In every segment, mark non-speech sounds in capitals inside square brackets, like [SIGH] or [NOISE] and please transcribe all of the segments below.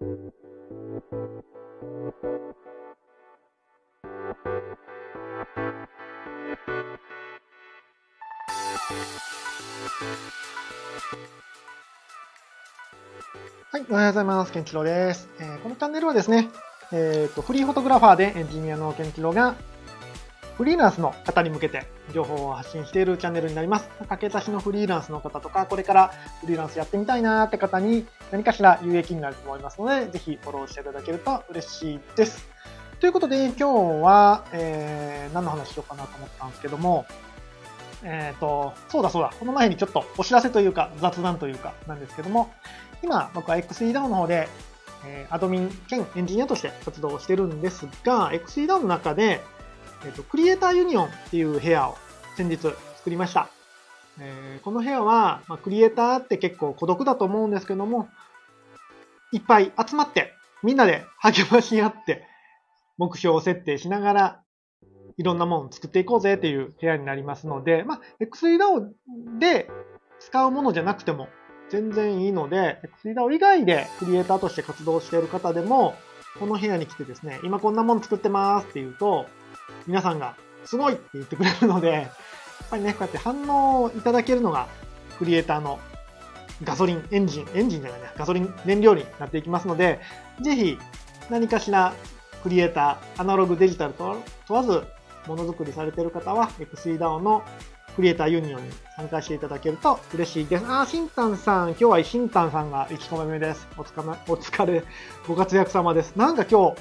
はい、おはようございます。ケンチロです。えー、このチャンネルはですね、えーと、フリーフォトグラファーでエンジニアのケンチロがフリーランスの方に向けて情報を発信しているチャンネルになります。駆け出しのフリーランスの方とか、これからフリーランスやってみたいなーって方に何かしら有益になると思いますので、ぜひフォローしていただけると嬉しいです。ということで、今日は、えー、何の話しようかなと思ったんですけども、えっ、ー、と、そうだそうだ、この前にちょっとお知らせというか雑談というかなんですけども、今僕は XEDAO の方で、えー、アドミン兼エンジニアとして活動をしてるんですが、XEDAO の中で、えっ、と、クリエイターユニオンっていう部屋を先日作りました。えー、この部屋は、まあ、クリエイターって結構孤独だと思うんですけども、いっぱい集まって、みんなで励まし合って、目標を設定しながら、いろんなものを作っていこうぜっていう部屋になりますので、まあ、XDAO で使うものじゃなくても全然いいので、XDAO 以外でクリエイターとして活動している方でも、この部屋に来てですね、今こんなもの作ってますって言うと、皆さんがすごいって言ってくれるので、やっぱりね、こうやって反応をいただけるのが、クリエイターのガソリン、エンジン、エンジンじゃないね、ガソリン燃料になっていきますので、ぜひ何かしらクリエイター、アナログデジタル問わず、ものづくりされている方は、XEDAO のクリエイターユニオンに参加していただけると嬉しいです。あ、しんたんさん、今日はしんたんさんが1コマ目です。お疲れ、お疲れ、ご活躍様です。なんか今日、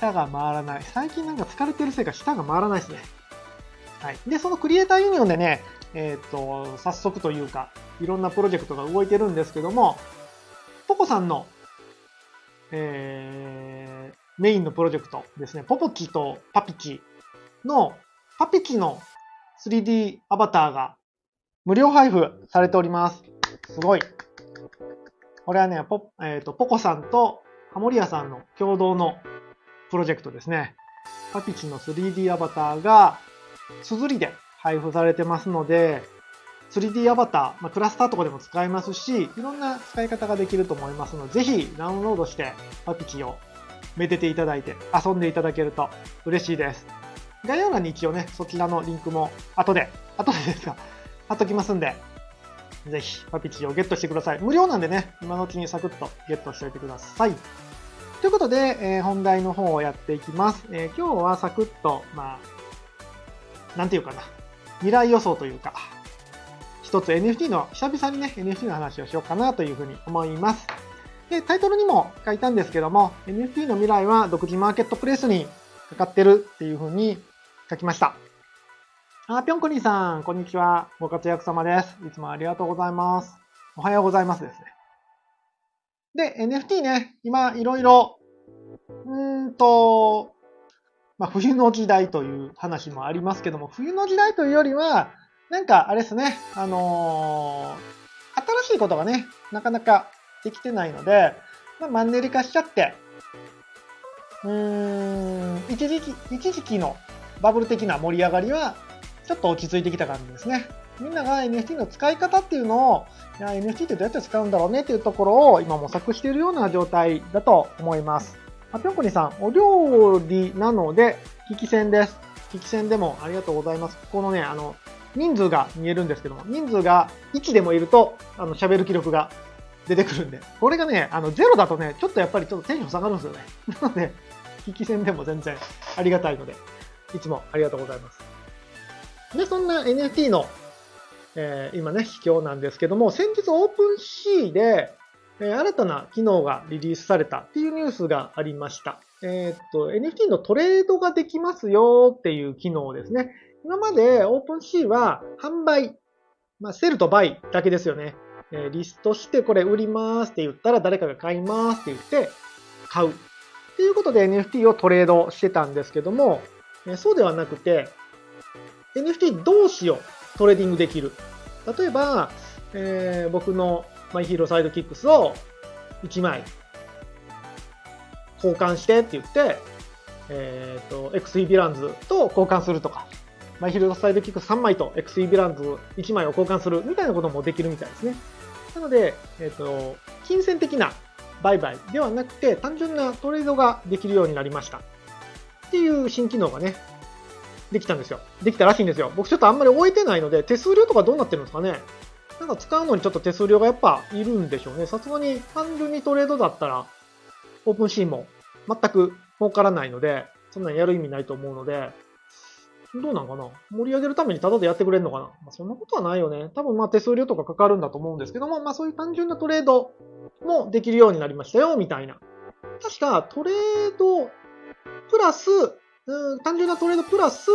舌が回らない。最近なんか疲れてるせいか舌が回らないですね。はい。で、そのクリエイターユニオンでね、えっ、と、早速というか、いろんなプロジェクトが動いてるんですけども、ポコさんの、えー、メインのプロジェクトですね、ポポチとパピチの、パピチの 3D アバターが無料配布されております。すごい。これはね、ポ,、えーと、ポコさんとハモリアさんの共同のプロジェクトですね。パピチの 3D アバターが綴りで配布されてますので、3D アバター、まあ、クラスターとかでも使えますし、いろんな使い方ができると思いますので、ぜひダウンロードしてパピチをめでていただいて遊んでいただけると嬉しいです。概要欄に一応ね、そちらのリンクも後で、後でですが、貼っときますんで、ぜひパピチをゲットしてください。無料なんでね、今のうちにサクッとゲットしておいてください。ということで、えー、本題の方をやっていきます。えー、今日はサクッと、まあ、なんていうかな、未来予想というか、一つ NFT の、久々にね、NFT の話をしようかなというふうに思います。で、タイトルにも書いたんですけども、NFT の未来は独自マーケットプレイスにかかってるっていうふうに書きました。あ、ぴょんこにさん、こんにちは。ご活躍様です。いつもありがとうございます。おはようございますですね。で、NFT ね、今いろいろ、うんと、まあ、冬の時代という話もありますけども、冬の時代というよりは、なんかあれですね、あのー、新しいことがね、なかなかできてないので、まあ、マンネリ化しちゃって、うーん、一時期、一時期のバブル的な盛り上がりは、ちょっと落ち着いてきた感じですね。みんなが NFT の使い方っていうのを、いや NFT ってどうやって使うんだろうねっていうところを今模索しているような状態だと思います。あぴょんこにさん、お料理なので、聞き戦です。聞き戦でもありがとうございます。このね、あの、人数が見えるんですけども、人数が1でもいると、あの、喋る記録が出てくるんで、これがね、あの、0だとね、ちょっとやっぱりちょっとテンション下がるんですよね。なので、聞き戦でも全然ありがたいので、いつもありがとうございます。で、そんな NFT の、えー、今ね、秘境なんですけども、先日オープン C で、えー、新たな機能がリリースされたっていうニュースがありました。えー、っと、NFT のトレードができますよっていう機能ですね。今までオープン C は販売、まあ、 sell と buy だけですよね。えー、リストしてこれ売りますって言ったら誰かが買いますって言って買う。っていうことで NFT をトレードしてたんですけども、えそうではなくて、NFT 同士をトレーディングできる。例えば、えー、僕の My Hero Sidekicks を1枚交換してって言って、えっ、ー、と、XE ヴィランズと交換するとか、マイヒーローサイドキックス3枚と XE ヴィランズ1枚を交換するみたいなこともできるみたいですね。なので、えっ、ー、と、金銭的な売買ではなくて、単純なトレードができるようになりました。っていう新機能がね、できたんですよ。できたらしいんですよ。僕ちょっとあんまり終えてないので、手数料とかどうなってるんですかねなんか使うのにちょっと手数料がやっぱいるんでしょうね。さすがに単純にトレードだったら、オープンシーンも全く儲からないので、そんなにやる意味ないと思うので、どうなんかな盛り上げるためにタダでやってくれるのかな、まあ、そんなことはないよね。多分まあ手数料とかかかるんだと思うんですけども、まあそういう単純なトレードもできるようになりましたよ、みたいな。確かトレードプラス、うん単純なトレードプラス、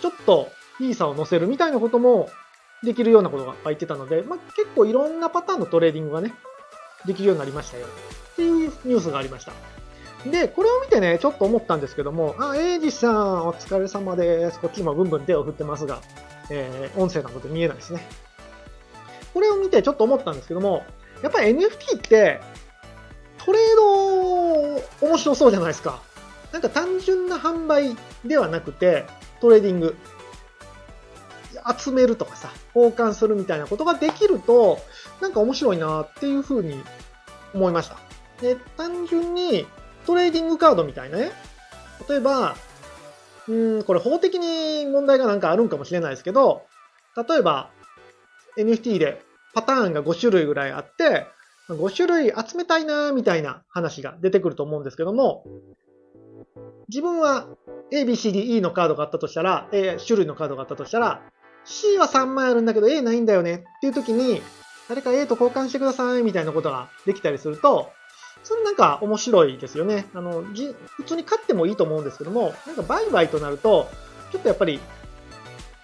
ちょっとイーサを乗せるみたいなこともできるようなことが書いてたので、まあ、結構いろんなパターンのトレーディングがね、できるようになりましたよ。っていうニュースがありました。で、これを見てね、ちょっと思ったんですけども、あ、エイジさん、お疲れ様です。こっちもブンブン手を振ってますが、えー、音声なので見えないですね。これを見てちょっと思ったんですけども、やっぱり NFT って、トレード、面白そうじゃないですか。なんか単純な販売ではなくて、トレーディング、集めるとかさ、交換するみたいなことができると、なんか面白いなっていうふうに思いました。で、単純にトレーディングカードみたいなね。例えば、うん、これ法的に問題がなんかあるんかもしれないですけど、例えば NFT でパターンが5種類ぐらいあって、5種類集めたいなみたいな話が出てくると思うんですけども、自分は A, B, C, D, E のカードがあったとしたら、A 種類のカードがあったとしたら、C は3枚あるんだけど A ないんだよねっていう時に、誰か A と交換してくださいみたいなことができたりすると、それなんか面白いですよね。あの、普通に勝ってもいいと思うんですけども、なんか売買となると、ちょっとやっぱり、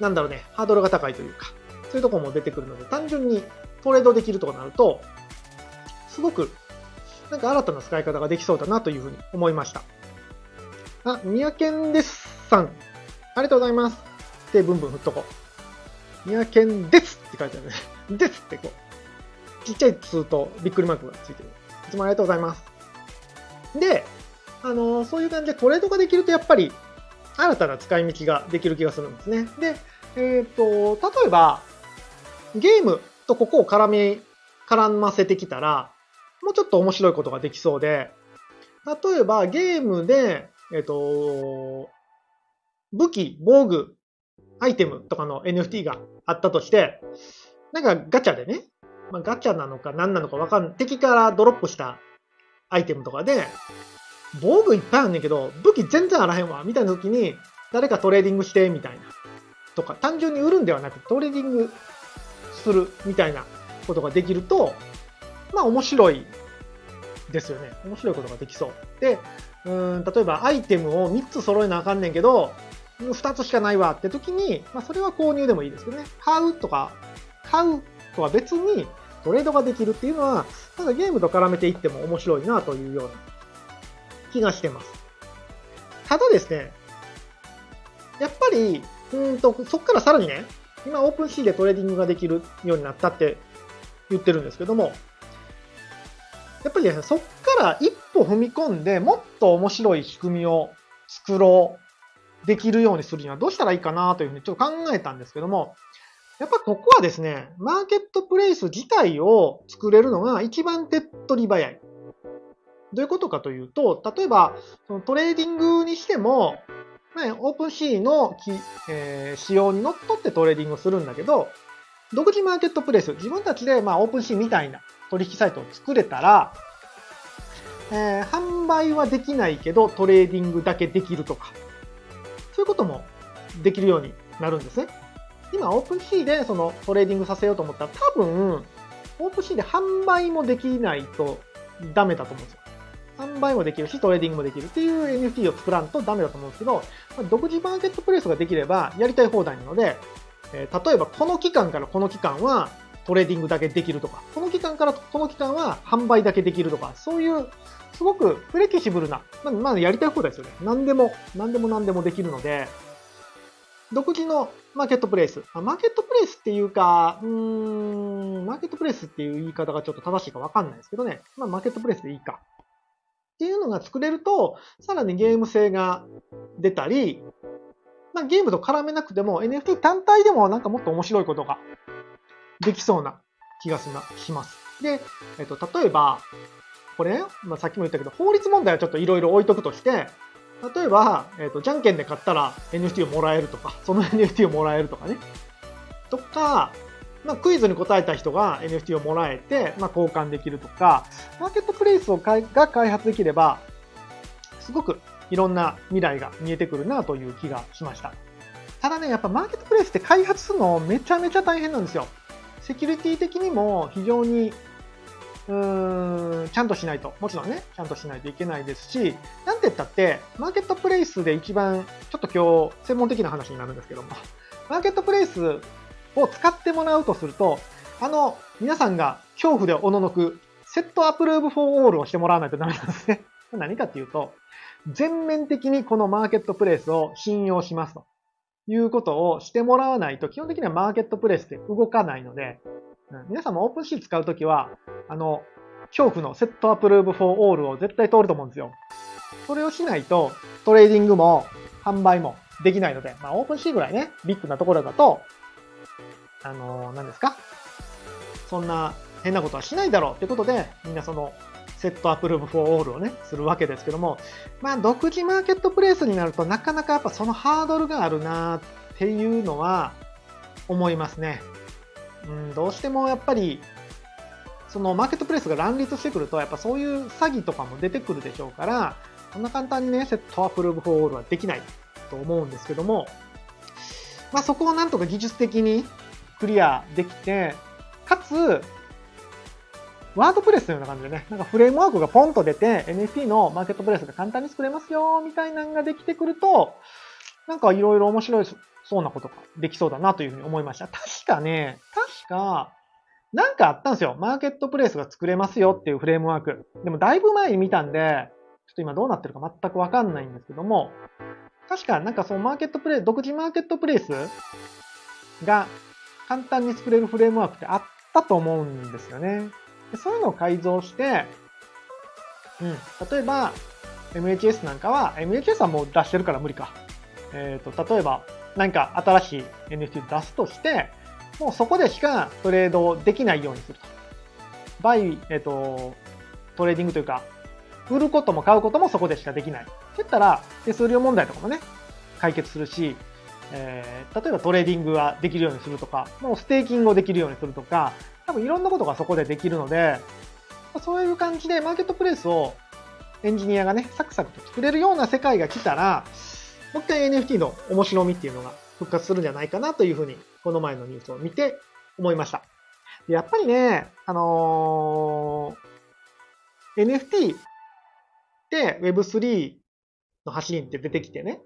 なんだろうね、ハードルが高いというか、そういうとこも出てくるので、単純にトレードできるとかなると、すごく、なんか新たな使い方ができそうだなというふうに思いました。あ、宮健ですさん。ありがとうございます。手ブンブン振っとこう。宮健ですって書いてあるね。[LAUGHS] ですってこう。ちっちゃいツーとびっくりマークがついてる。いつもありがとうございます。で、あのー、そういう感じでトレードができるとやっぱり新たな使い道ができる気がするんですね。で、えっ、ー、と、例えば、ゲームとここを絡み、絡ませてきたら、もうちょっと面白いことができそうで、例えばゲームで、えっ、ー、と、武器、防具、アイテムとかの NFT があったとして、なんかガチャでね、まあ、ガチャなのか何なのかわかんない。敵からドロップしたアイテムとかで、防具いっぱいあんねんけど、武器全然あらへんわ、みたいな時に、誰かトレーディングして、みたいな。とか、単純に売るんではなくトレーディングする、みたいなことができると、まあ面白いですよね。面白いことができそう。で、うん例えばアイテムを3つ揃えなあかんねんけど、2つしかないわって時に、まあそれは購入でもいいですけどね。買うとか、買うとは別にトレードができるっていうのは、なんかゲームと絡めていっても面白いなというような気がしてます。ただですね、やっぱり、うんと、そこからさらにね、今 OpenSea でトレーディングができるようになったって言ってるんですけども、やっぱりね、そこから一歩踏み込んで、もっと面白い仕組みを作ろう、できるようにするにはどうしたらいいかなというふうにちょっと考えたんですけども、やっぱここはですね、マーケットプレイス自体を作れるのが一番手っ取り早い。どういうことかというと、例えば、そのトレーディングにしても、 OpenSea のき、えー、仕様にのっとってトレーディングするんだけど、独自マーケットプレイス、自分たちで、まあ、 OpenSea みたいな取引サイトを作れたら、えー、販売はできないけど、トレーディングだけできるとか、そういうこともできるようになるんですね。今、 OpenSea でそのトレーディングさせようと思ったら、多分、 OpenSea で販売もできないとダメだと思うんですよ。販売もできるし、トレーディングもできるっていう NFT を作らんとダメだと思うんですけど、独自マーケットプレイスができればやりたい放題なので、えー、例えばこの期間からこの期間はトレーディングだけできるとか、この期間からこの期間は販売だけできるとか、そういうすごくフレキシブルな、まあ、まあ、やりたい放題ですよね。何でも、何でも何でもできるので、独自のマーケットプレイス。マーケットプレイスっていうか、うーん、マーケットプレイスっていう言い方がちょっと正しいかわかんないですけどね。まあ、マーケットプレイスでいいか。っていうのが作れると、さらにゲーム性が出たり、まあ、ゲームと絡めなくても NFT 単体でもなんかもっと面白いことができそうな気がします。で、えっと、例えば、これね、まあ、さっきも言ったけど、法律問題はちょっといろいろ置いとくとして、例えば、えっ、と、じゃんけんで買ったら NFT をもらえるとか、その NFT をもらえるとかね。とか、まあ、クイズに答えた人が NFT をもらえて、まあ、交換できるとか、マーケットプレイスをかいが開発できれば、すごくいろんな未来が見えてくるなという気がしました。ただね、やっぱマーケットプレイスって開発するのめちゃめちゃ大変なんですよ。セキュリティ的にも非常にうーん、ちゃんとしないと。もちろんね、ちゃんとしないといけないですし、なんて言ったって、マーケットプレイスで一番、ちょっと今日、専門的な話になるんですけども、[LAUGHS] マーケットプレイスを使ってもらうとすると、あの、皆さんが恐怖でおののく、セットアプローブフォーオールをしてもらわないとダメなんですね。[LAUGHS] 何かっていうと、全面的にこのマーケットプレイスを信用しますということをしてもらわないと、基本的にはマーケットプレイスって動かないので、皆さんも OpenSea 使うときは、あの、恐怖の set approve for all を絶対通ると思うんですよ。それをしないと、トレーディングも販売もできないので、まあ、 OpenSea ぐらいね、ビッグなところだと、あのー、何ですか？そんな変なことはしないだろうってことで、みんなその、set approve for all をね、するわけですけども、まあ、独自マーケットプレイスになるとなかなかやっぱそのハードルがあるなっていうのは思いますね。うん、どうしてもやっぱり、そのマーケットプレイスが乱立してくると、やっぱそういう詐欺とかも出てくるでしょうから、そんな簡単にね、 set approve for all はできないと思うんですけども、まあそこをなんとか技術的にクリアできて、かつ、ワードプレスのような感じでね、なんかフレームワークがポンと出て、NFT のマーケットプレスが簡単に作れますよ、みたいなのができてくると、なんかいろいろ面白いそうなことができそうだなというふうに思いました。確かね、確か、なんかあったんですよ。マーケットプレイスが作れますよっていうフレームワーク。でもだいぶ前に見たんで、ちょっと今どうなってるか全くわかんないんですけども、確かなんかそのマーケットプレイ、独自マーケットプレイスが簡単に作れるフレームワークってあったと思うんですよね。でそういうのを改造して、うん、例えば MHS なんかは、MHS はもう出してるから無理か。えっ、ー、と、例えば何か新しい NFT 出すとして、もうそこでしかトレードできないようにすると。 buy、えっ、ー、と、トレーディングというか、売ることも買うこともそこでしかできない。って言ったら、手数料問題とかもね、解決するし、えー、例えばトレーディングができるようにするとか、もうステーキングをできるようにするとか、多分いろんなことがそこでできるので、そういう感じでマーケットプレイスをエンジニアがね、サクサクと作れるような世界が来たら、もう一回 NFT の面白みっていうのが復活するんじゃないかなというふうに、この前のニュースを見て思いました。やっぱりね、あのー、NFT って Web3 の走りって出てきてね、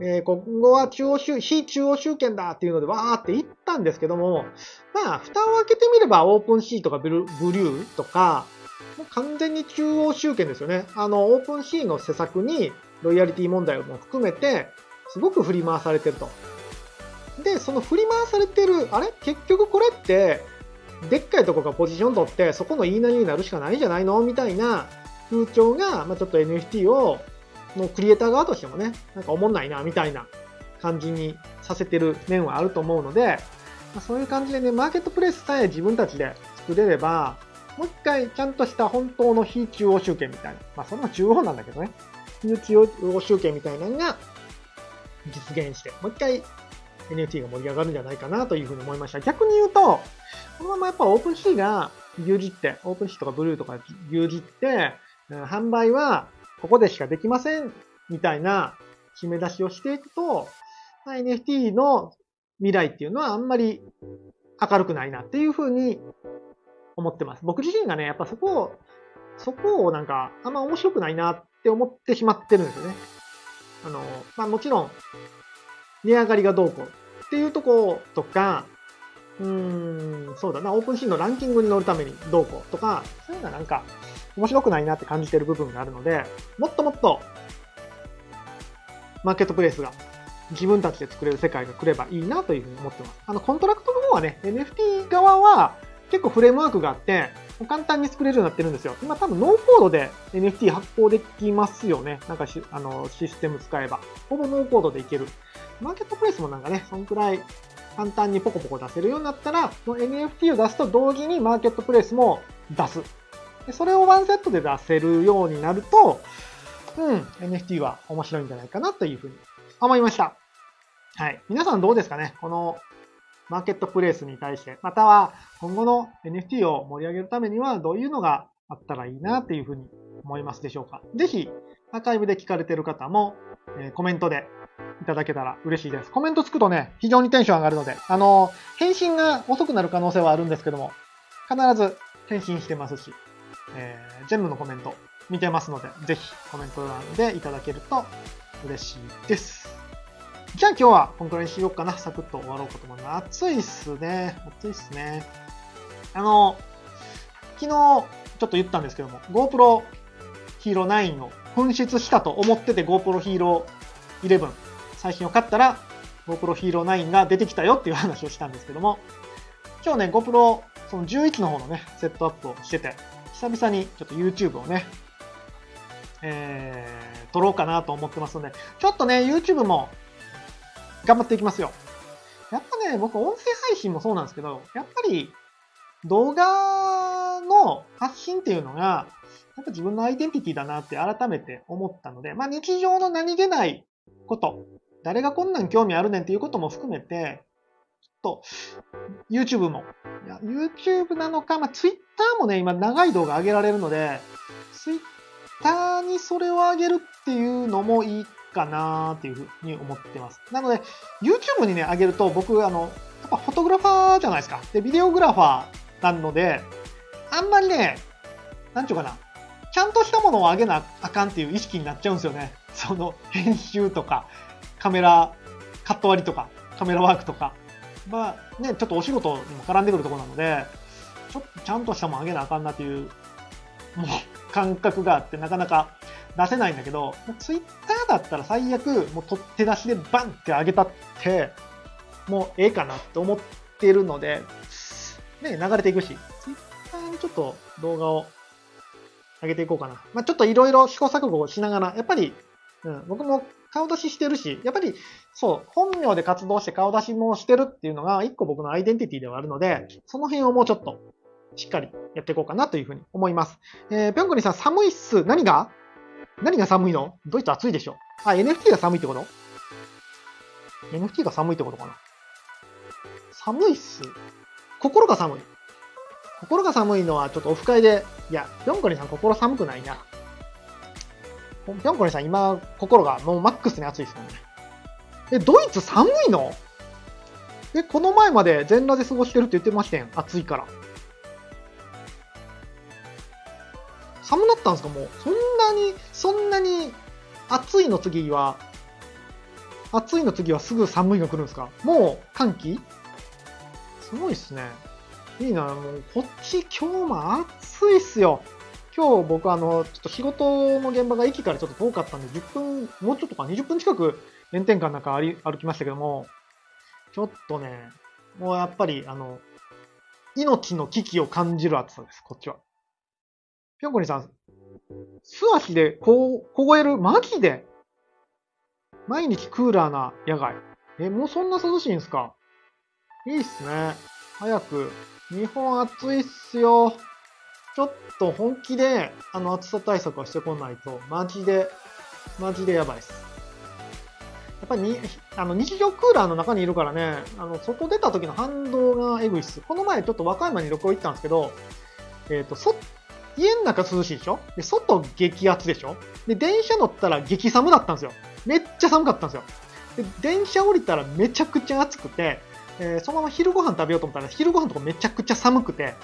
えー、今後は中央集、非中央集権だっていうのでわーって言ったんですけども、まあ、蓋を開けてみれば OpenSea とか Blur、Blur とか、もう完全に中央集権ですよね。あの、 OpenSea の施策にロイヤリティ問題も含めて、すごく振り回されてると。で、その振り回されてる、あれ？結局これって、でっかいとこがポジション取って、そこの言いなりになるしかないんじゃないの？みたいな風潮が、まあ、ちょっと NFT を、のクリエイター側としてもね、なんか思んないな、みたいな感じにさせてる面はあると思うので、まあ、そういう感じでね、マーケットプレイスさえ自分たちで作れれば、もう一回ちゃんとした本当の非中央集権みたいな、まあそんな中央なんだけどね、非中央集権みたいなのが実現して、もう一回 NFT が盛り上がるんじゃないかなというふうに思いました。逆に言うと、このままやっぱ OpenSea が牛耳って、 OpenSea とか Blur とか牛耳って、販売はここでしかできませんみたいな締め出しをしていくと、NFT の未来っていうのはあんまり明るくないなっていうふうに思ってます。僕自身がね、やっぱそこを、そこをなんかあんま面白くないなって思ってしまってるんですよね。あの、まあもちろん、値上がりがどうこうっていうとことか、うーん、そうだな、 OpenSea のランキングに乗るためにどうこうとか、そういうのはなんか面白くないなって感じてる部分があるので、もっともっと、マーケットプレイスが自分たちで作れる世界が来ればいいなというふうに思ってます。あの、コントラクトの方はね、NFT 側は結構フレームワークがあって、簡単に作れるようになってるんですよ。今多分ノーコードで NFT 発行できますよね。なんかしあのシステム使えば。ほぼノーコードでいける。マーケットプレイスもなんかね、そんくらい簡単にポコポコ出せるようになったら、NFT を出すと同時にマーケットプレイスも出す。でそれをワンセットで出せるようになると、うん、NFT は面白いんじゃないかなというふうに思いました。はい。皆さんどうですかね？このマーケットプレイスに対して、または今後の NFT を盛り上げるためにはどういうのがあったらいいなっていうふうに思いますでしょうか？ぜひ、アーカイブで聞かれてる方も、えー、コメントでいただけたら嬉しいです。コメントつくとね、非常にテンション上がるので、あの、返信が遅くなる可能性はあるんですけども、必ず返信してますし、えー、全部のコメント見てますので、ぜひコメント欄でいただけると嬉しいです。じゃあ今日はこんくらいにしようかな。サクッと終わろうかと思います。暑いっすね。暑いっすね。あの、昨日ちょっと言ったんですけども、GoPro Hero 9を紛失したと思ってて GoPro Hero 11最新を買ったら GoPro Hero 9が出てきたよっていう話をしたんですけども、今日ね、GoPro その11の方のね、セットアップをしてて、久々にちょっと YouTube をね、えー、撮ろうかなと思ってますので、ちょっとね、YouTube も頑張っていきますよ。やっぱね、僕音声配信もそうなんですけど、やっぱり動画の発信っていうのが、やっぱ自分のアイデンティティだなって改めて思ったので、まあ日常の何気ないこと、誰がこんなん興味あるねんっていうことも含めて、と YouTube も、いや YouTube なのか、まあ Twitter もね、今長い動画上げられるので、Twitter にそれを上げるっていうのもいいかなっていうふうに思ってます。なので、YouTube にね、上げると僕、あの、やっぱフォトグラファーじゃないですか。で、ビデオグラファーなので、あんまりね、なんちゅうかな、ちゃんとしたものを上げなあかんっていう意識になっちゃうんですよね。その、編集とか、カメラ、カット割りとか、カメラワークとか。まあ、ね、ちょっとお仕事にも絡んでくるところなので、ちょっとちゃんとしたもの上げなあかんなっていう、もう、感覚があって、なかなか出せないんだけど、ツイッターだったら最悪、もう取って出しでバンって上げたって、もうええかなって思ってるので、ね、流れていくし、ツイッターにちょっと動画を上げていこうかな。まあ、ちょっといろいろ試行錯誤をしながら、やっぱり、うん、僕も顔出ししてるし、やっぱり、そう、本名で活動して顔出しもしてるっていうのが、一個僕のアイデンティティではあるので、その辺をもうちょっと、しっかりやっていこうかなというふうに思います。えー、ぴょんこりさん、寒いっす。何が？何が寒いの？ドイツ暑いでしょあ、NFT が寒いってこと ?NFT が寒いってことかな？寒いっす。心が寒い。心が寒いのはちょっとオフ会で、いや、ぴょんこりさん心寒くないな。ぴょんこりさん今心がもうマックスに暑いですもんね。え、ドイツ寒いの？え、この前まで全裸で過ごしてるって言ってましたやん。暑いから。寒なったんですか？もう。そんなに、そんなに暑いの次は、暑いの次はすぐ寒いが来るんですか？もう寒気？すごいっすね。いいな、もうこっち今日も暑いっすよ。今日僕あの、ちょっと仕事の現場が駅からちょっと遠かったんで、10分、もうちょっとか20分近く炎天下の中歩きましたけども、ちょっとね、もうやっぱりあの、命の危機を感じる暑さです、こっちは。ぴょんこにさん、素足でこう、凍えるマジで毎日クーラーな野外。え、もうそんな涼しいんすか？いいっすね。早く。日本暑いっすよ。ちょっと本気で、あの暑さ対策はしてこないと、マジで、マジでやばいっす。やっぱり、あの、日常クーラーの中にいるからね、あの、外出た時の反動がエグいっす。この前ちょっと和歌山に旅行行ったんですけど、えっ、ー、と、そ、家の中涼しいでしょ？で、外激熱でしょ？で、電車乗ったら激寒だったんですよ。めっちゃ寒かったんですよ。で、電車降りたらめちゃくちゃ暑くて、えー、そのまま昼ご飯食べようと思ったら、昼ご飯とかめちゃくちゃ寒くて、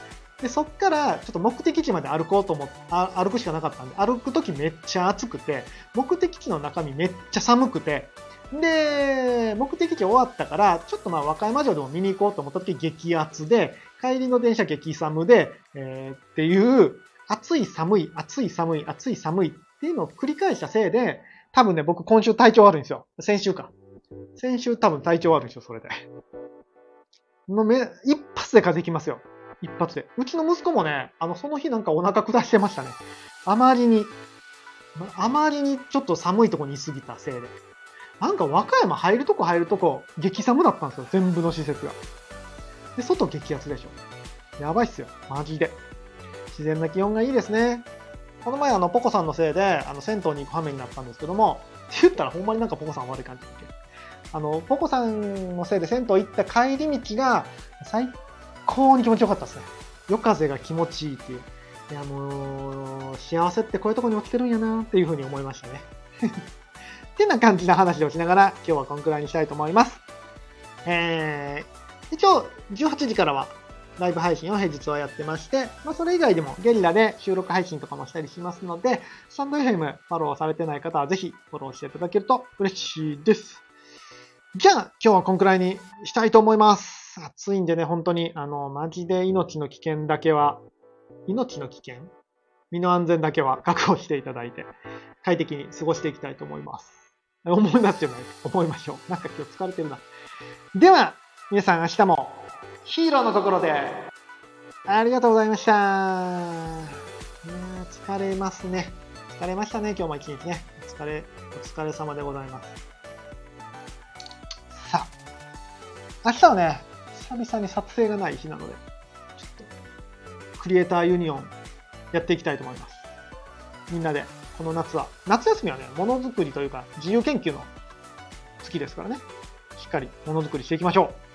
で、そっからちょっと目的地まで歩こうと思って、歩くしかなかったんで、歩くときめっちゃ暑くて、目的地の中身めっちゃ寒くて、で、目的地終わったから、ちょっとまあ和歌山城でも見に行こうと思った時激アツで、帰りの電車激寒で、えー、っていう、暑い寒い、暑い寒い、暑い寒いっていうのを繰り返したせいで、多分ね、僕今週体調悪いんですよ。先週か。先週多分体調悪いんですよ、それで。のめ、一発で風邪きますよ。一発で。うちの息子もね、あの、その日なんかお腹下してましたね。あまりに、あまりにちょっと寒いとこにいすぎたせいで。なんか和歌山入るとこ入るとこ、激寒だったんですよ。全部の施設が。で、外激アツでしょ。やばいっすよ。マジで。自然な気温がいいですね。この前、あの、ポコさんのせいで、あの、銭湯に行く羽目になったんですけども、って言ったらほんまになんかポコさん悪い感じだけあの、ポコさんのせいで銭湯行った帰り道が最高に気持ちよかったですね。夜風が気持ちいいっていう。いや、もう、幸せってこういうとこに起きてるんやなっていうふうに思いましたね。っ [LAUGHS] てな感じの話をしながら、今日はこんくらいにしたいと思います。えー、一応、18時からはライブ配信を平日はやってまして、まあ、それ以外でもゲリラで収録配信とかもしたりしますので、スタンド FM フォローされてない方はぜひフォローしていただけると嬉しいです。じゃあ、今日はこんくらいにしたいと思います。暑いんでね、本当に、あの、マジで命の危険だけは、命の危険？身の安全だけは [LAUGHS] 確保していただいて、快適に過ごしていきたいと思います。思いますじゃない思いましょう。なんか今日疲れてるな。では、皆さん明日もヒーローのところで、ありがとうございました。疲れますね。疲れましたね、今日も一日ね。お疲れ、お疲れ様でございます。さあ、明日はね、久々に撮影がない日なので、ちょっと、クリエイターユニオンやっていきたいと思います。みんなで、この夏は、夏休みはね、ものづくりというか、自由研究の月ですからね、しっかりものづくりしていきましょう。